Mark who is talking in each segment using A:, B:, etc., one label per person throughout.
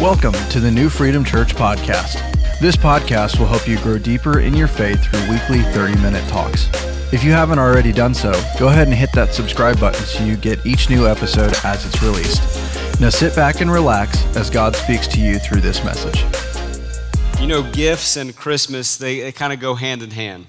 A: Welcome to the New Freedom Church podcast. This podcast will help you grow deeper in your faith through weekly 30 minute talks. If you haven't already done so, go ahead and hit that subscribe button so you get each new episode as it's released. Now sit back and relax as God speaks to you through this message.
B: You know, gifts and Christmas, they, they kind of go hand in hand.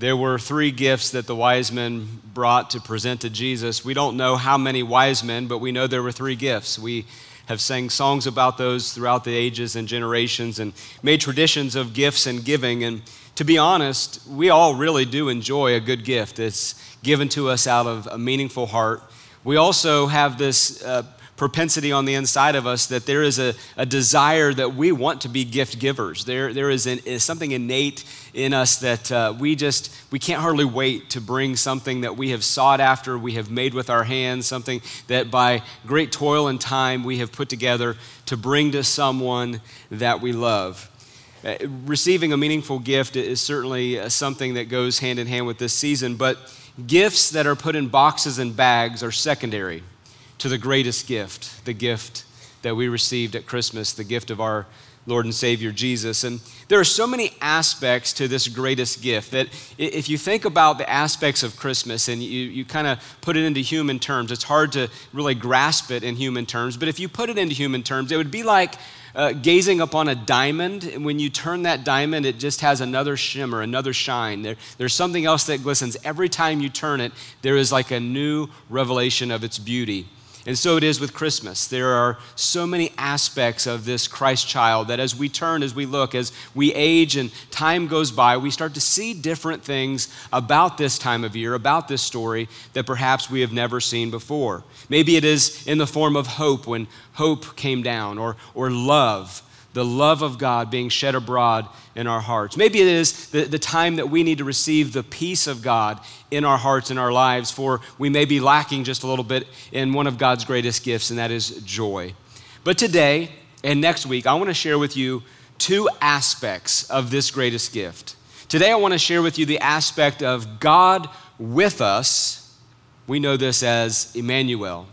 B: There were three gifts that the wise men brought to present to Jesus. We don't know how many wise men, but we know there were three gifts. We have sang songs about those throughout the ages and generations and made traditions of gifts and giving. And to be honest, we all really do enjoy a good gift that's given to us out of a meaningful heart. We also have this uh, propensity on the inside of us that there is a, a desire that we want to be gift givers. There, there is, an, is something innate in us that uh, we just, we can't hardly wait to bring something that we have sought after, we have made with our hands, something that by great toil and time we have put together to bring to someone that we love. Uh, receiving a meaningful gift is certainly uh, something that goes hand in hand with this season, but gifts that are put in boxes and bags are secondary to the greatest gift, the gift that we received at Christmas, the gift of our Lord and Savior Jesus. And there are so many aspects to this greatest gift that if you think about the aspects of Christmas and you, you kind of put it into human terms, it's hard to really grasp it in human terms. But if you put it into human terms, it would be like uh, gazing upon a diamond. And when you turn that diamond, it just has another shimmer, another shine. There, there's something else that glistens. Every time you turn it, there is like a new revelation of its beauty. And so it is with Christmas. There are so many aspects of this Christ child that as we turn, as we look, as we age and time goes by, we start to see different things about this time of year, about this story that perhaps we have never seen before. Maybe it is in the form of hope when hope came down, or, or love the love of God being shed abroad in our hearts. Maybe it is the, the time that we need to receive the peace of God in our hearts and our lives, for we may be lacking just a little bit in one of God's greatest gifts, and that is joy. But today and next week, I want to share with you two aspects of this greatest gift. Today, I want to share with you the aspect of God with us. We know this as Emmanuel.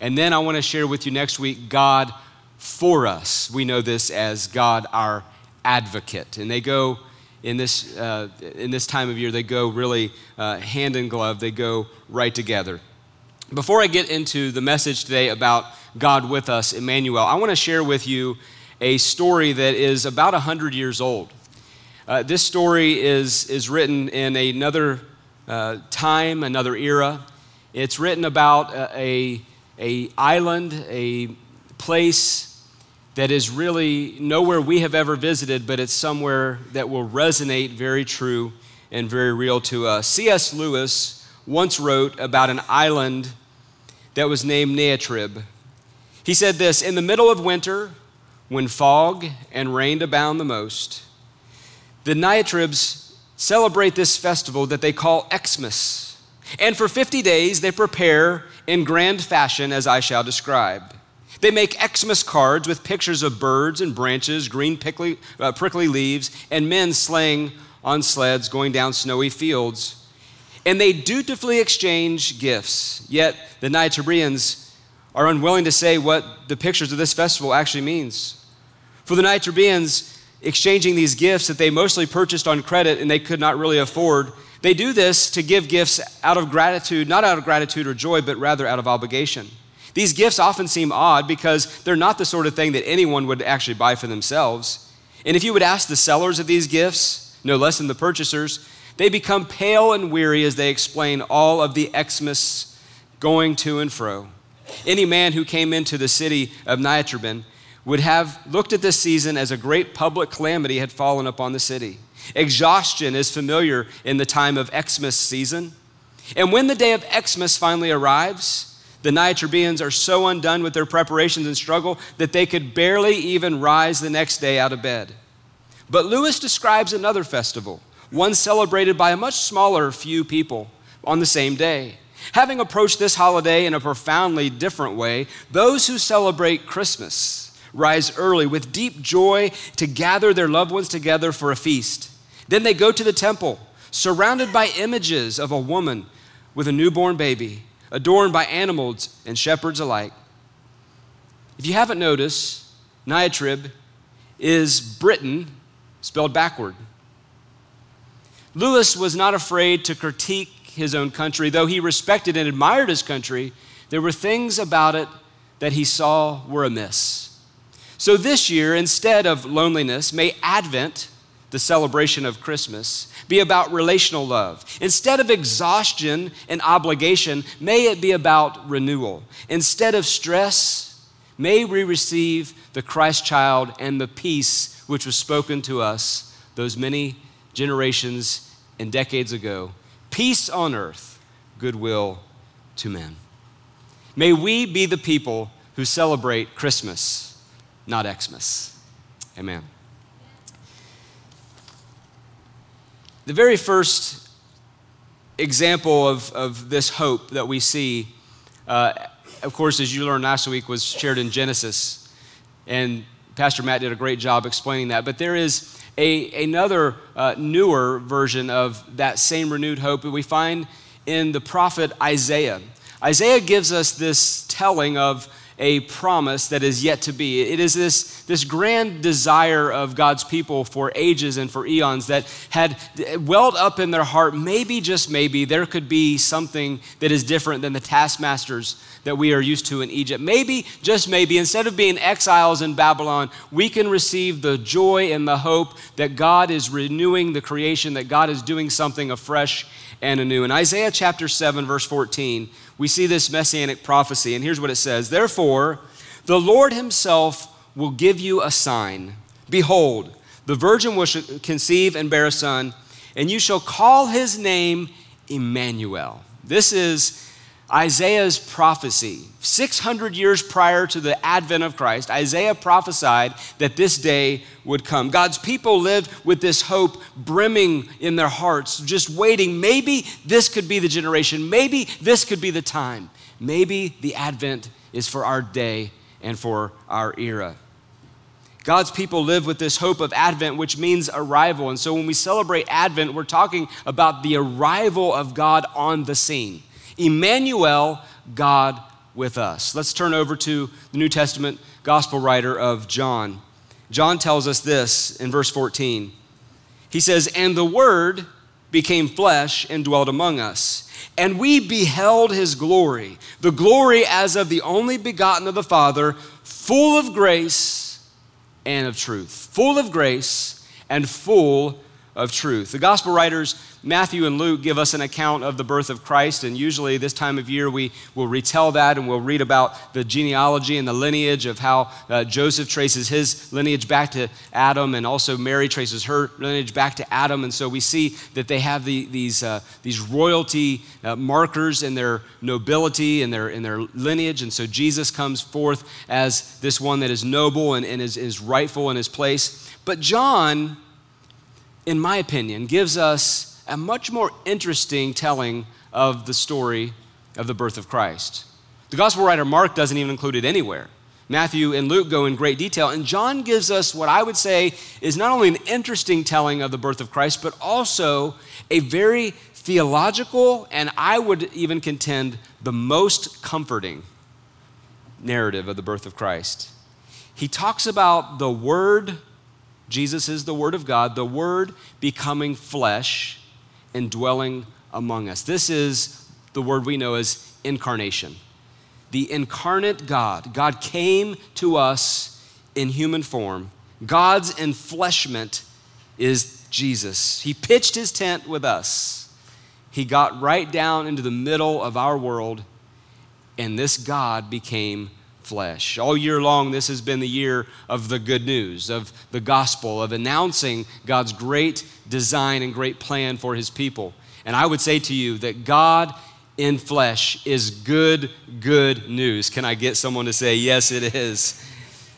B: And then I want to share with you next week God for us. We know this as God our advocate. And they go in this, uh, in this time of year, they go really uh, hand in glove, they go right together. Before I get into the message today about God with us, Emmanuel, I want to share with you a story that is about 100 years old. Uh, this story is, is written in another uh, time, another era. It's written about a, a island, a place that is really nowhere we have ever visited, but it's somewhere that will resonate very true and very real to us. C.S. Lewis once wrote about an island that was named Neatrib. He said this In the middle of winter, when fog and rain abound the most, the Niatribs celebrate this festival that they call Xmas. And for 50 days, they prepare in grand fashion, as I shall describe. They make Xmas cards with pictures of birds and branches, green prickly, uh, prickly leaves, and men sleighing on sleds going down snowy fields. And they dutifully exchange gifts. Yet the Niatribians are unwilling to say what the pictures of this festival actually means. For the Niatribians, exchanging these gifts that they mostly purchased on credit and they could not really afford, they do this to give gifts out of gratitude, not out of gratitude or joy, but rather out of obligation. These gifts often seem odd because they're not the sort of thing that anyone would actually buy for themselves. And if you would ask the sellers of these gifts, no less than the purchasers, they become pale and weary as they explain all of the Xmas going to and fro. Any man who came into the city of Niatribin would have looked at this season as a great public calamity had fallen upon the city. Exhaustion is familiar in the time of Xmas season. And when the day of Xmas finally arrives, the Niatribians are so undone with their preparations and struggle that they could barely even rise the next day out of bed. But Lewis describes another festival, one celebrated by a much smaller few people on the same day. Having approached this holiday in a profoundly different way, those who celebrate Christmas rise early with deep joy to gather their loved ones together for a feast. Then they go to the temple, surrounded by images of a woman with a newborn baby adorned by animals and shepherds alike. If you haven't noticed, Niatrib, is Britain spelled backward. Lewis was not afraid to critique his own country. Though he respected and admired his country, there were things about it that he saw were amiss. So this year, instead of loneliness, may Advent, the celebration of Christmas, be about relational love. Instead of exhaustion and obligation, may it be about renewal. Instead of stress, may we receive the Christ child and the peace which was spoken to us those many generations and decades ago. Peace on earth, goodwill to men. May we be the people who celebrate Christmas, not Xmas. Amen. The very first example of, of this hope that we see, uh, of course, as you learned last week, was shared in Genesis. And Pastor Matt did a great job explaining that. But there is a, another uh, newer version of that same renewed hope that we find in the prophet Isaiah. Isaiah gives us this telling of a promise that is yet to be. It is this, this grand desire of God's people for ages and for eons that had welled up in their heart. Maybe, just maybe, there could be something that is different than the taskmasters that we are used to in Egypt. Maybe, just maybe, instead of being exiles in Babylon, we can receive the joy and the hope that God is renewing the creation, that God is doing something afresh and anew. In Isaiah chapter 7, verse 14, we see this messianic prophecy, and here's what it says Therefore, the Lord himself will give you a sign. Behold, the virgin will conceive and bear a son, and you shall call his name Emmanuel. This is Isaiah's prophecy. 600 years prior to the advent of Christ, Isaiah prophesied that this day would come. God's people lived with this hope brimming in their hearts, just waiting. Maybe this could be the generation. Maybe this could be the time. Maybe the advent is for our day and for our era. God's people live with this hope of Advent, which means arrival. And so when we celebrate Advent, we're talking about the arrival of God on the scene. Emmanuel, God with us. Let's turn over to the New Testament gospel writer of John. John tells us this in verse 14. He says, And the Word became flesh and dwelt among us. And we beheld his glory, the glory as of the only begotten of the Father, full of grace and of truth. Full of grace and full of truth. The gospel writers Matthew and Luke give us an account of the birth of Christ, and usually this time of year we will retell that and we'll read about the genealogy and the lineage of how uh, Joseph traces his lineage back to Adam, and also Mary traces her lineage back to Adam. And so we see that they have the, these, uh, these royalty uh, markers in their nobility and their, in their lineage. And so Jesus comes forth as this one that is noble and, and is, is rightful in his place. But John, in my opinion, gives us a much more interesting telling of the story of the birth of Christ. The gospel writer Mark doesn't even include it anywhere. Matthew and Luke go in great detail, and John gives us what I would say is not only an interesting telling of the birth of Christ, but also a very theological, and I would even contend the most comforting narrative of the birth of Christ. He talks about the Word, Jesus is the Word of God, the Word becoming flesh and dwelling among us. This is the word we know as incarnation. The incarnate God. God came to us in human form. God's enfleshment is Jesus. He pitched his tent with us. He got right down into the middle of our world, and this God became flesh. All year long, this has been the year of the good news, of the gospel, of announcing God's great design and great plan for his people. And I would say to you that God in flesh is good, good news. Can I get someone to say, yes, it is?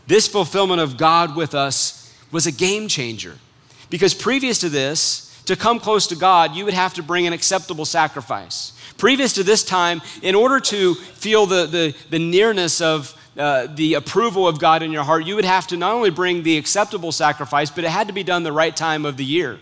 B: This fulfillment of God with us was a game changer. Because previous to this, to come close to God, you would have to bring an acceptable sacrifice. Previous to this time, in order to feel the, the, the nearness of uh, the approval of God in your heart, you would have to not only bring the acceptable sacrifice, but it had to be done the right time of the year.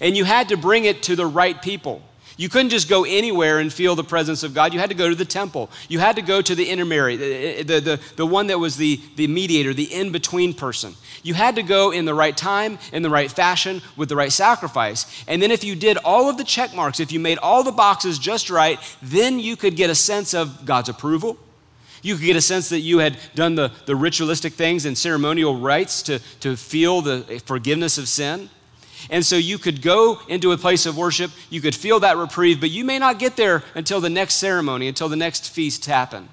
B: And you had to bring it to the right people. You couldn't just go anywhere and feel the presence of God. You had to go to the temple. You had to go to the intermediary, the, the, the, the one that was the, the mediator, the in between person. You had to go in the right time, in the right fashion, with the right sacrifice. And then, if you did all of the check marks, if you made all the boxes just right, then you could get a sense of God's approval. You could get a sense that you had done the, the ritualistic things and ceremonial rites to, to feel the forgiveness of sin. And so you could go into a place of worship, you could feel that reprieve, but you may not get there until the next ceremony, until the next feast happen.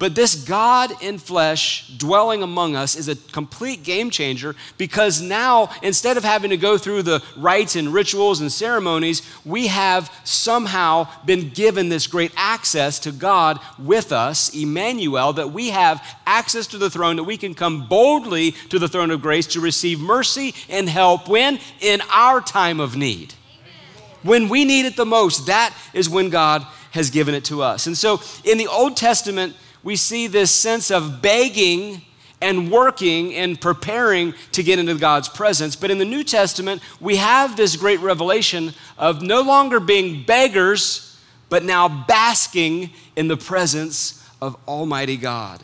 B: But this God in flesh dwelling among us is a complete game changer because now, instead of having to go through the rites and rituals and ceremonies, we have somehow been given this great access to God with us, Emmanuel, that we have access to the throne, that we can come boldly to the throne of grace to receive mercy and help when? In our time of need. When we need it the most, that is when God has given it to us. And so in the Old Testament, we see this sense of begging and working and preparing to get into God's presence. But in the New Testament, we have this great revelation of no longer being beggars, but now basking in the presence of Almighty God.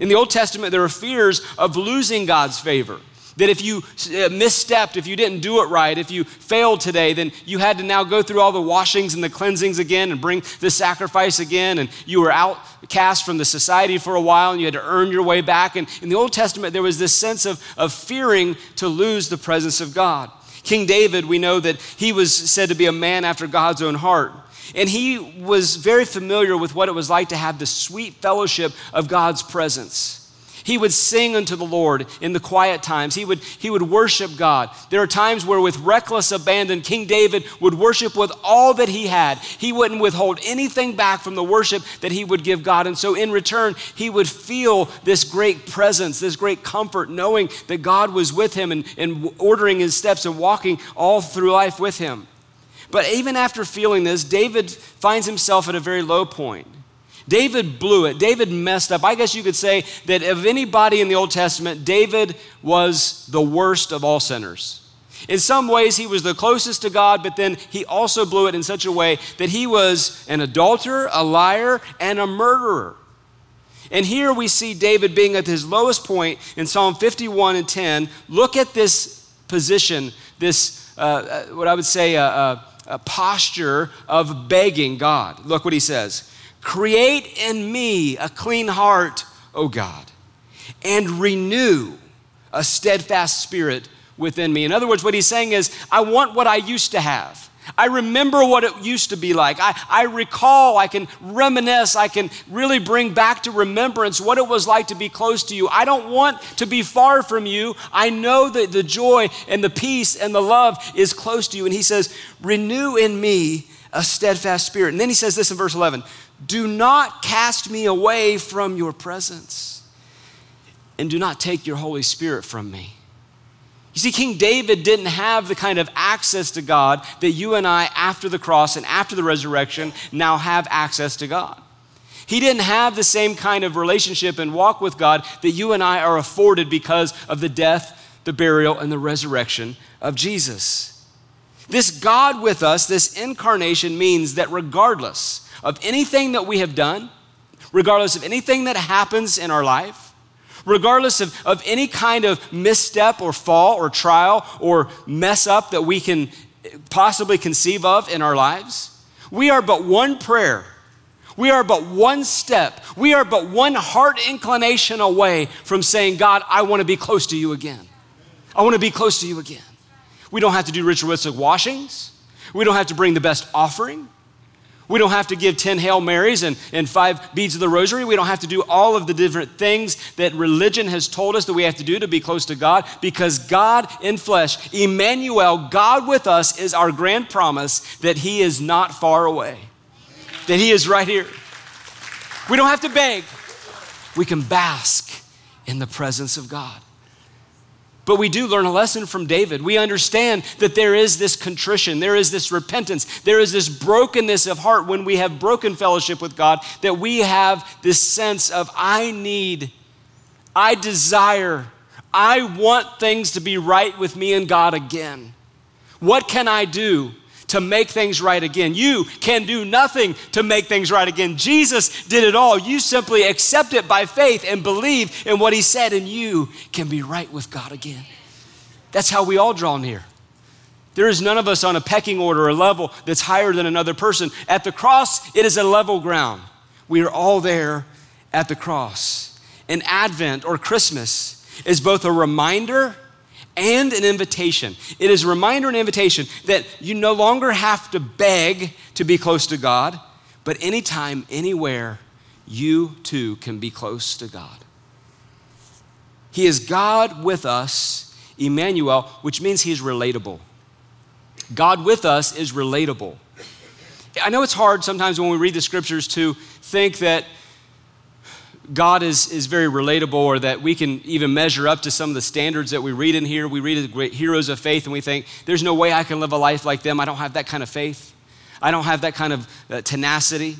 B: In the Old Testament, there are fears of losing God's favor. That if you uh, misstepped, if you didn't do it right, if you failed today, then you had to now go through all the washings and the cleansings again and bring the sacrifice again. And you were outcast from the society for a while and you had to earn your way back. And in the Old Testament, there was this sense of, of fearing to lose the presence of God. King David, we know that he was said to be a man after God's own heart. And he was very familiar with what it was like to have the sweet fellowship of God's presence. He would sing unto the Lord in the quiet times. He would, he would worship God. There are times where, with reckless abandon, King David would worship with all that he had. He wouldn't withhold anything back from the worship that he would give God. And so, in return, he would feel this great presence, this great comfort, knowing that God was with him and, and ordering his steps and walking all through life with him. But even after feeling this, David finds himself at a very low point. David blew it. David messed up. I guess you could say that of anybody in the Old Testament, David was the worst of all sinners. In some ways, he was the closest to God, but then he also blew it in such a way that he was an adulterer, a liar, and a murderer. And here we see David being at his lowest point in Psalm 51 and 10. Look at this position, this, uh, uh what I would say, a, a, a posture of begging God. Look what he says. Create in me a clean heart, O God, and renew a steadfast spirit within me. In other words, what he's saying is, I want what I used to have. I remember what it used to be like. I, I recall, I can reminisce, I can really bring back to remembrance what it was like to be close to you. I don't want to be far from you. I know that the joy and the peace and the love is close to you. And he says, Renew in me a steadfast spirit. And then he says this in verse 11 do not cast me away from your presence, and do not take your Holy Spirit from me. You see, King David didn't have the kind of access to God that you and I, after the cross and after the resurrection, now have access to God. He didn't have the same kind of relationship and walk with God that you and I are afforded because of the death, the burial, and the resurrection of Jesus. This God with us, this incarnation, means that regardless of anything that we have done, regardless of anything that happens in our life, regardless of, of any kind of misstep or fall or trial or mess up that we can possibly conceive of in our lives, we are but one prayer. We are but one step. We are but one heart inclination away from saying, God, I want to be close to you again. I want to be close to you again. We don't have to do ritualistic washings. We don't have to bring the best offering. We don't have to give 10 Hail Marys and, and five beads of the rosary. We don't have to do all of the different things that religion has told us that we have to do to be close to God because God in flesh, Emmanuel, God with us, is our grand promise that He is not far away, that He is right here. We don't have to beg, we can bask in the presence of God. But we do learn a lesson from David. We understand that there is this contrition, there is this repentance, there is this brokenness of heart when we have broken fellowship with God, that we have this sense of, I need, I desire, I want things to be right with me and God again. What can I do to make things right again. You can do nothing to make things right again. Jesus did it all. You simply accept it by faith and believe in what he said, and you can be right with God again. That's how we all draw near. There is none of us on a pecking order, a level that's higher than another person. At the cross, it is a level ground. We are all there at the cross. And Advent or Christmas is both a reminder and an invitation. It is a reminder and invitation that you no longer have to beg to be close to God, but anytime, anywhere, you too can be close to God. He is God with us, Emmanuel, which means He's relatable. God with us is relatable. I know it's hard sometimes when we read the scriptures to think that God is, is very relatable or that we can even measure up to some of the standards that we read in here. We read the great heroes of faith and we think, there's no way I can live a life like them. I don't have that kind of faith. I don't have that kind of uh, tenacity.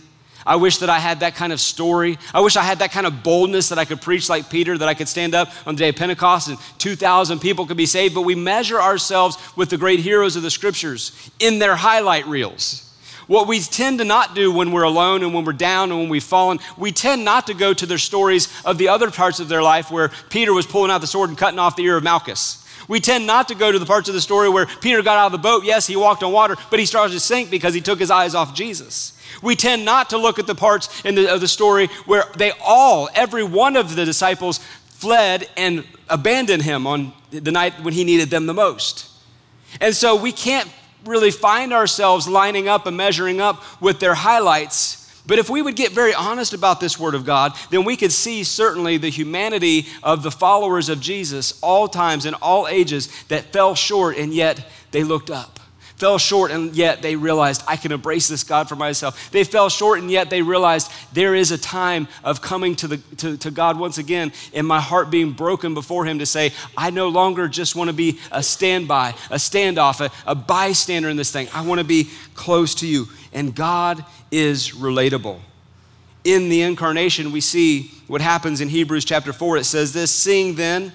B: I wish that I had that kind of story. I wish I had that kind of boldness that I could preach like Peter, that I could stand up on the day of Pentecost and 2,000 people could be saved. But we measure ourselves with the great heroes of the scriptures in their highlight reels. What we tend to not do when we're alone and when we're down and when we've fallen, we tend not to go to their stories of the other parts of their life where Peter was pulling out the sword and cutting off the ear of Malchus. We tend not to go to the parts of the story where Peter got out of the boat. Yes, he walked on water, but he started to sink because he took his eyes off Jesus. We tend not to look at the parts in the, of the story where they all, every one of the disciples, fled and abandoned him on the night when he needed them the most. And so we can't really find ourselves lining up and measuring up with their highlights. But if we would get very honest about this Word of God, then we could see certainly the humanity of the followers of Jesus, all times and all ages, that fell short and yet they looked up fell short and yet they realized I can embrace this God for myself. They fell short and yet they realized there is a time of coming to, the, to, to God once again and my heart being broken before Him to say, I no longer just want to be a standby, a standoff, a, a bystander in this thing. I want to be close to you. And God is relatable. In the incarnation, we see what happens in Hebrews chapter 4. It says this Seeing then,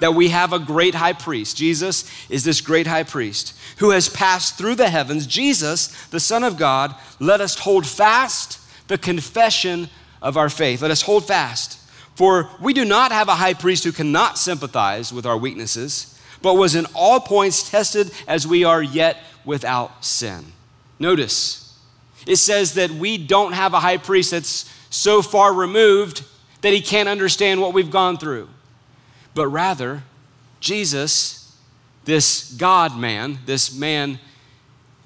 B: that we have a great high priest. Jesus is this great high priest who has passed through the heavens. Jesus, the Son of God, let us hold fast the confession of our faith. Let us hold fast. For we do not have a high priest who cannot sympathize with our weaknesses, but was in all points tested as we are yet without sin. Notice, it says that we don't have a high priest that's so far removed that he can't understand what we've gone through but rather, Jesus, this God man, this man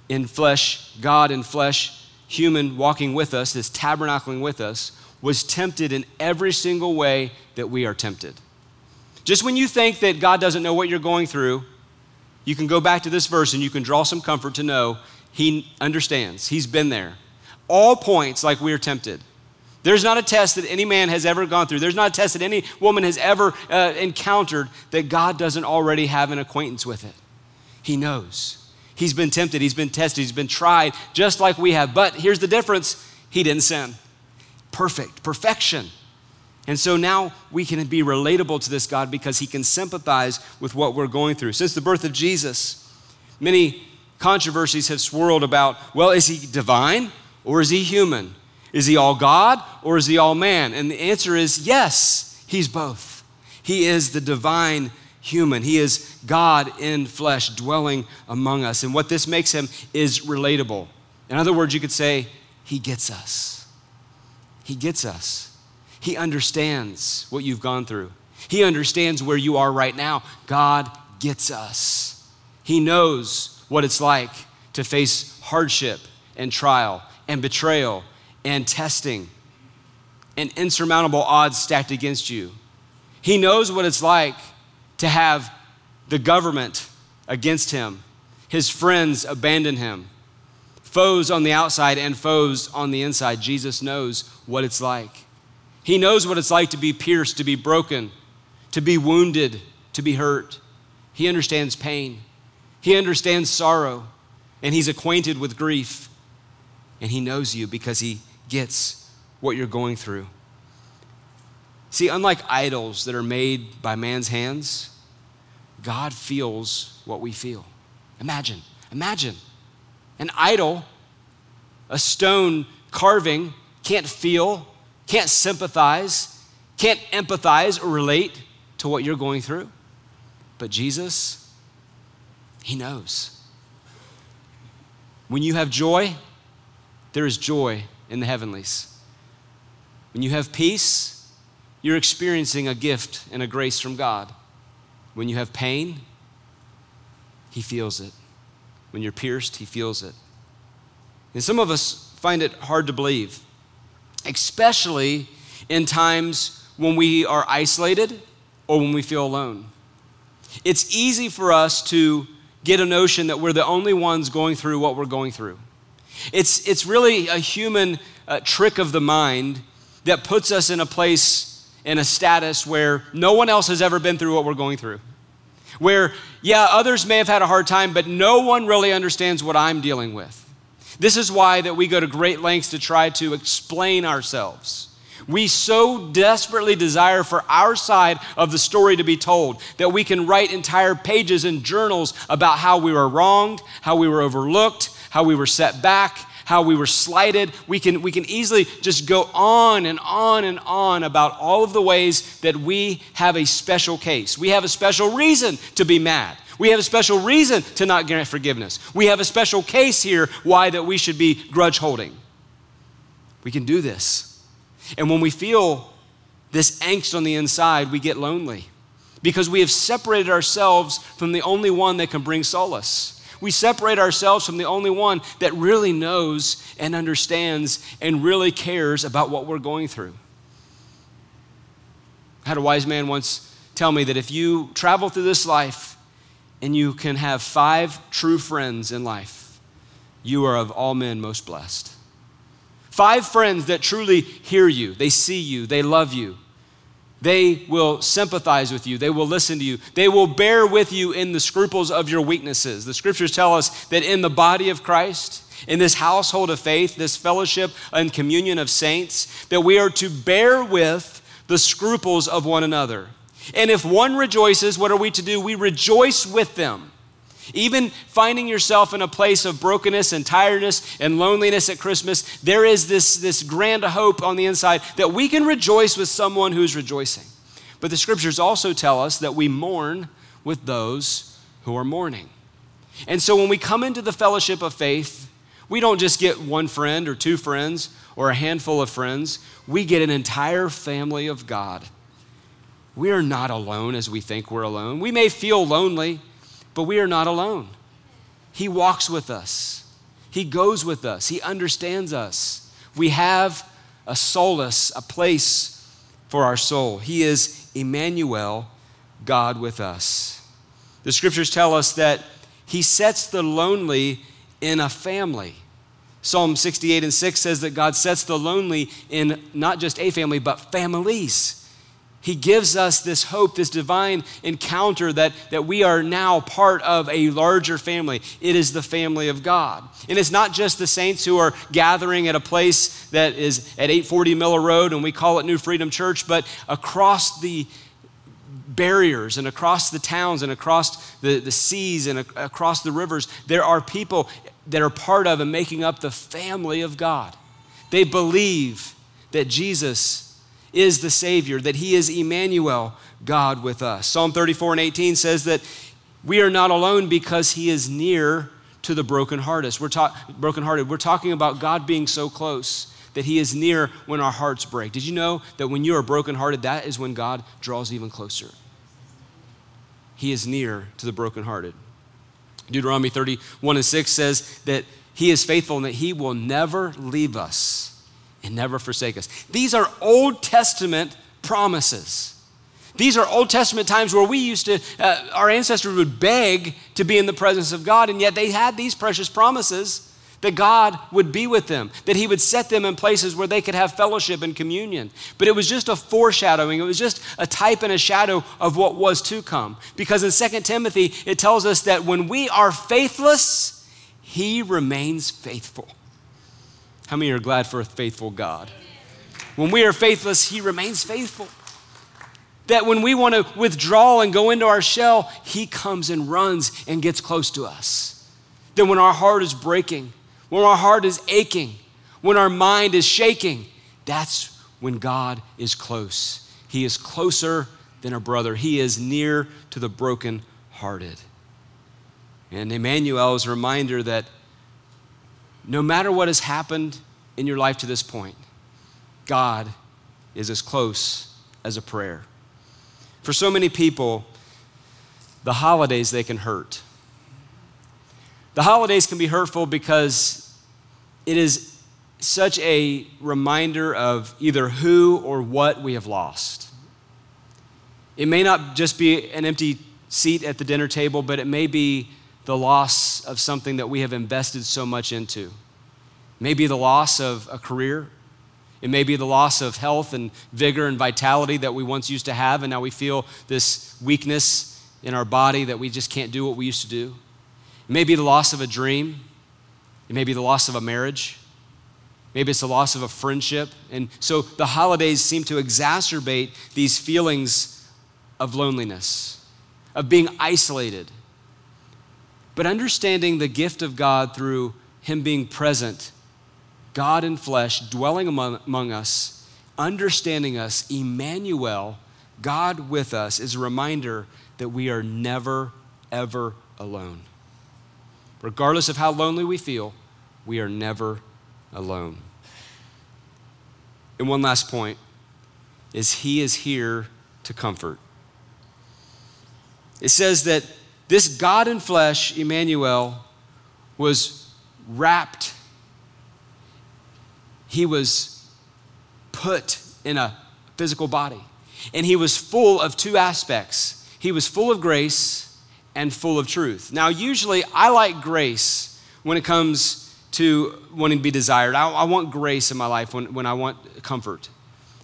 B: in flesh, God in flesh, human walking with us, this tabernacling with us, was tempted in every single way that we are tempted. Just when you think that God doesn't know what you're going through, you can go back to this verse and you can draw some comfort to know He understands. He's been there. All points like we are tempted. There's not a test that any man has ever gone through. There's not a test that any woman has ever uh, encountered that God doesn't already have an acquaintance with it. He knows. He's been tempted, he's been tested, he's been tried, just like we have. But here's the difference He didn't sin. Perfect, perfection. And so now we can be relatable to this God because He can sympathize with what we're going through. Since the birth of Jesus, many controversies have swirled about well, is He divine or is He human? Is he all God or is he all man? And the answer is yes, he's both. He is the divine human. He is God in flesh dwelling among us. And what this makes him is relatable. In other words, you could say, he gets us. He gets us. He understands what you've gone through. He understands where you are right now. God gets us. He knows what it's like to face hardship and trial and betrayal and testing and insurmountable odds stacked against you. He knows what it's like to have the government against him, his friends abandon him, foes on the outside and foes on the inside. Jesus knows what it's like. He knows what it's like to be pierced, to be broken, to be wounded, to be hurt. He understands pain, he understands sorrow, and he's acquainted with grief. And he knows you because he gets what you're going through. See, unlike idols that are made by man's hands, God feels what we feel. Imagine, imagine. An idol, a stone carving, can't feel, can't sympathize, can't empathize or relate to what you're going through. But Jesus, He knows. When you have joy, there is joy in the heavenlies. When you have peace, you're experiencing a gift and a grace from God. When you have pain, He feels it. When you're pierced, He feels it. And some of us find it hard to believe, especially in times when we are isolated or when we feel alone. It's easy for us to get a notion that we're the only ones going through what we're going through. It's, it's really a human uh, trick of the mind that puts us in a place, in a status where no one else has ever been through what we're going through. Where, yeah, others may have had a hard time, but no one really understands what I'm dealing with. This is why that we go to great lengths to try to explain ourselves. We so desperately desire for our side of the story to be told that we can write entire pages in journals about how we were wronged, how we were overlooked, how we were set back, how we were slighted. We can, we can easily just go on and on and on about all of the ways that we have a special case. We have a special reason to be mad. We have a special reason to not grant forgiveness. We have a special case here why that we should be grudge holding. We can do this. And when we feel this angst on the inside, we get lonely because we have separated ourselves from the only one that can bring solace. We separate ourselves from the only one that really knows and understands and really cares about what we're going through. I had a wise man once tell me that if you travel through this life and you can have five true friends in life, you are of all men most blessed. Five friends that truly hear you, they see you, they love you. They will sympathize with you. They will listen to you. They will bear with you in the scruples of your weaknesses. The scriptures tell us that in the body of Christ, in this household of faith, this fellowship and communion of saints, that we are to bear with the scruples of one another. And if one rejoices, what are we to do? We rejoice with them. Even finding yourself in a place of brokenness and tiredness and loneliness at Christmas, there is this, this grand hope on the inside that we can rejoice with someone who's rejoicing. But the scriptures also tell us that we mourn with those who are mourning. And so when we come into the fellowship of faith, we don't just get one friend or two friends or a handful of friends, we get an entire family of God. We are not alone as we think we're alone. We may feel lonely. But we are not alone. He walks with us, He goes with us, He understands us. We have a solace, a place for our soul. He is Emmanuel, God with us. The scriptures tell us that He sets the lonely in a family. Psalm 68 and 6 says that God sets the lonely in not just a family, but families. He gives us this hope, this divine encounter that, that we are now part of a larger family. It is the family of God. And it's not just the saints who are gathering at a place that is at 840 Miller Road and we call it New Freedom Church, but across the barriers and across the towns and across the, the seas and across the rivers, there are people that are part of and making up the family of God. They believe that Jesus is the Savior, that He is Emmanuel, God with us. Psalm 34 and 18 says that we are not alone because He is near to the brokenhearted. We're, ta- brokenhearted. We're talking about God being so close that He is near when our hearts break. Did you know that when you are brokenhearted, that is when God draws even closer? He is near to the brokenhearted. Deuteronomy 31 and 6 says that He is faithful and that He will never leave us and never forsake us. These are Old Testament promises. These are Old Testament times where we used to, uh, our ancestors would beg to be in the presence of God, and yet they had these precious promises that God would be with them, that He would set them in places where they could have fellowship and communion. But it was just a foreshadowing, it was just a type and a shadow of what was to come. Because in 2 Timothy, it tells us that when we are faithless, He remains faithful. How many are glad for a faithful God? When we are faithless, He remains faithful. That when we want to withdraw and go into our shell, He comes and runs and gets close to us. That when our heart is breaking, when our heart is aching, when our mind is shaking, that's when God is close. He is closer than a brother, He is near to the broken-hearted. And Emmanuel is a reminder that no matter what has happened in your life to this point, God is as close as a prayer. For so many people, the holidays they can hurt. The holidays can be hurtful because it is such a reminder of either who or what we have lost. It may not just be an empty seat at the dinner table, but it may be the loss of something that we have invested so much into. Maybe the loss of a career. It may be the loss of health and vigor and vitality that we once used to have, and now we feel this weakness in our body that we just can't do what we used to do. It may be the loss of a dream. It may be the loss of a marriage. Maybe it's the loss of a friendship. And so the holidays seem to exacerbate these feelings of loneliness, of being isolated. But understanding the gift of God through Him being present, God in flesh, dwelling among, among us, understanding us, Emmanuel, God with us, is a reminder that we are never, ever alone. Regardless of how lonely we feel, we are never alone. And one last point is He is here to comfort. It says that this God in flesh, Emmanuel, was wrapped, he was put in a physical body. And he was full of two aspects he was full of grace and full of truth. Now, usually I like grace when it comes to wanting to be desired. I, I want grace in my life when, when I want comfort.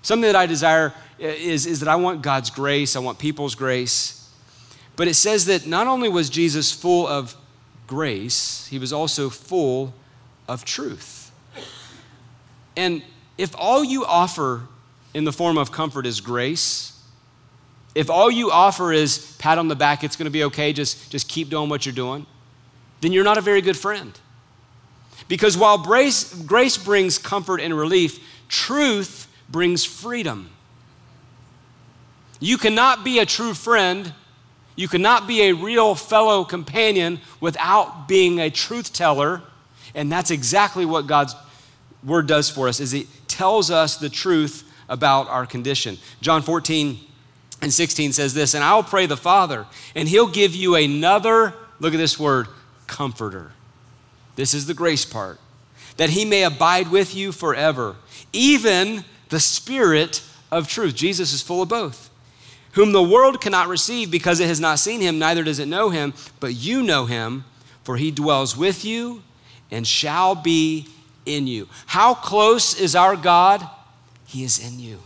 B: Something that I desire is, is that I want God's grace, I want people's grace. But it says that not only was Jesus full of grace, he was also full of truth. And if all you offer in the form of comfort is grace, if all you offer is pat on the back, it's going to be okay, just, just keep doing what you're doing, then you're not a very good friend. Because while grace, grace brings comfort and relief, truth brings freedom. You cannot be a true friend you cannot be a real fellow companion without being a truth teller. And that's exactly what God's word does for us is it tells us the truth about our condition. John 14 and 16 says this, and I'll pray the Father, and he'll give you another, look at this word, comforter. This is the grace part. That he may abide with you forever, even the Spirit of truth. Jesus is full of both whom the world cannot receive because it has not seen him, neither does it know him, but you know him, for he dwells with you and shall be in you. How close is our God? He is in you.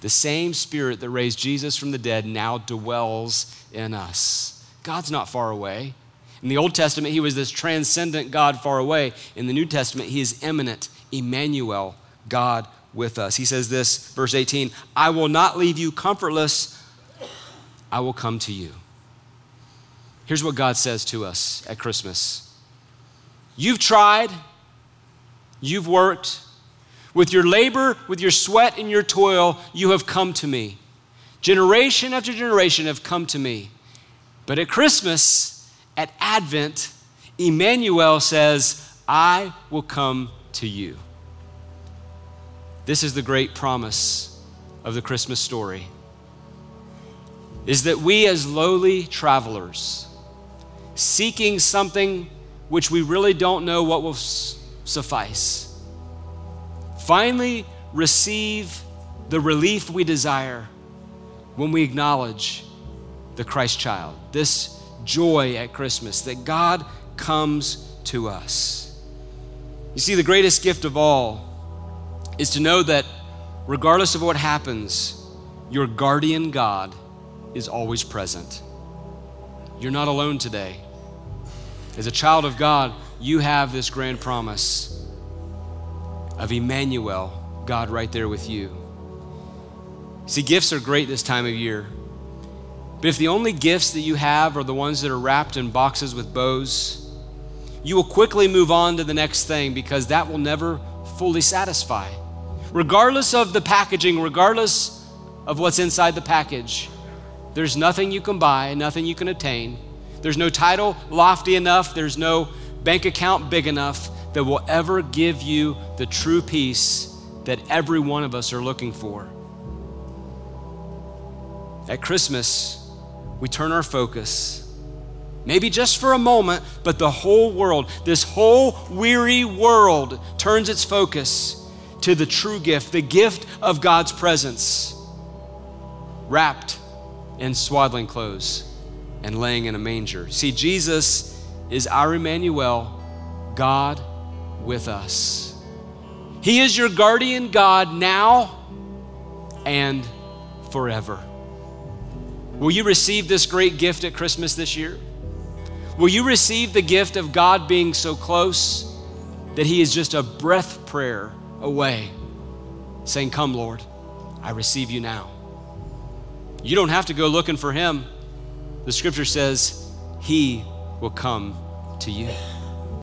B: The same spirit that raised Jesus from the dead now dwells in us. God's not far away. In the Old Testament, he was this transcendent God far away. In the New Testament, he is immanent, Emmanuel, God with us. He says this, verse 18 I will not leave you comfortless, I will come to you. Here's what God says to us at Christmas You've tried, you've worked. With your labor, with your sweat and your toil, you have come to me. Generation after generation have come to me. But at Christmas, at Advent, Emmanuel says, I will come to you. This is the great promise of the Christmas story is that we as lowly travelers seeking something which we really don't know what will suffice finally receive the relief we desire when we acknowledge the Christ child this joy at Christmas that God comes to us. You see the greatest gift of all is to know that regardless of what happens, your guardian God is always present. You're not alone today. As a child of God, you have this grand promise of Emmanuel, God right there with you. See, gifts are great this time of year. But if the only gifts that you have are the ones that are wrapped in boxes with bows, you will quickly move on to the next thing because that will never fully satisfy. Regardless of the packaging, regardless of what's inside the package, there's nothing you can buy, nothing you can attain. There's no title lofty enough, there's no bank account big enough that will ever give you the true peace that every one of us are looking for. At Christmas, we turn our focus, maybe just for a moment, but the whole world, this whole weary world, turns its focus to the true gift, the gift of God's presence, wrapped in swaddling clothes and laying in a manger. See, Jesus is our Emmanuel, God with us. He is your guardian God now and forever. Will you receive this great gift at Christmas this year? Will you receive the gift of God being so close that He is just a breath prayer away, saying, Come, Lord, I receive you now? You don't have to go looking for Him. The scripture says, He will come to you.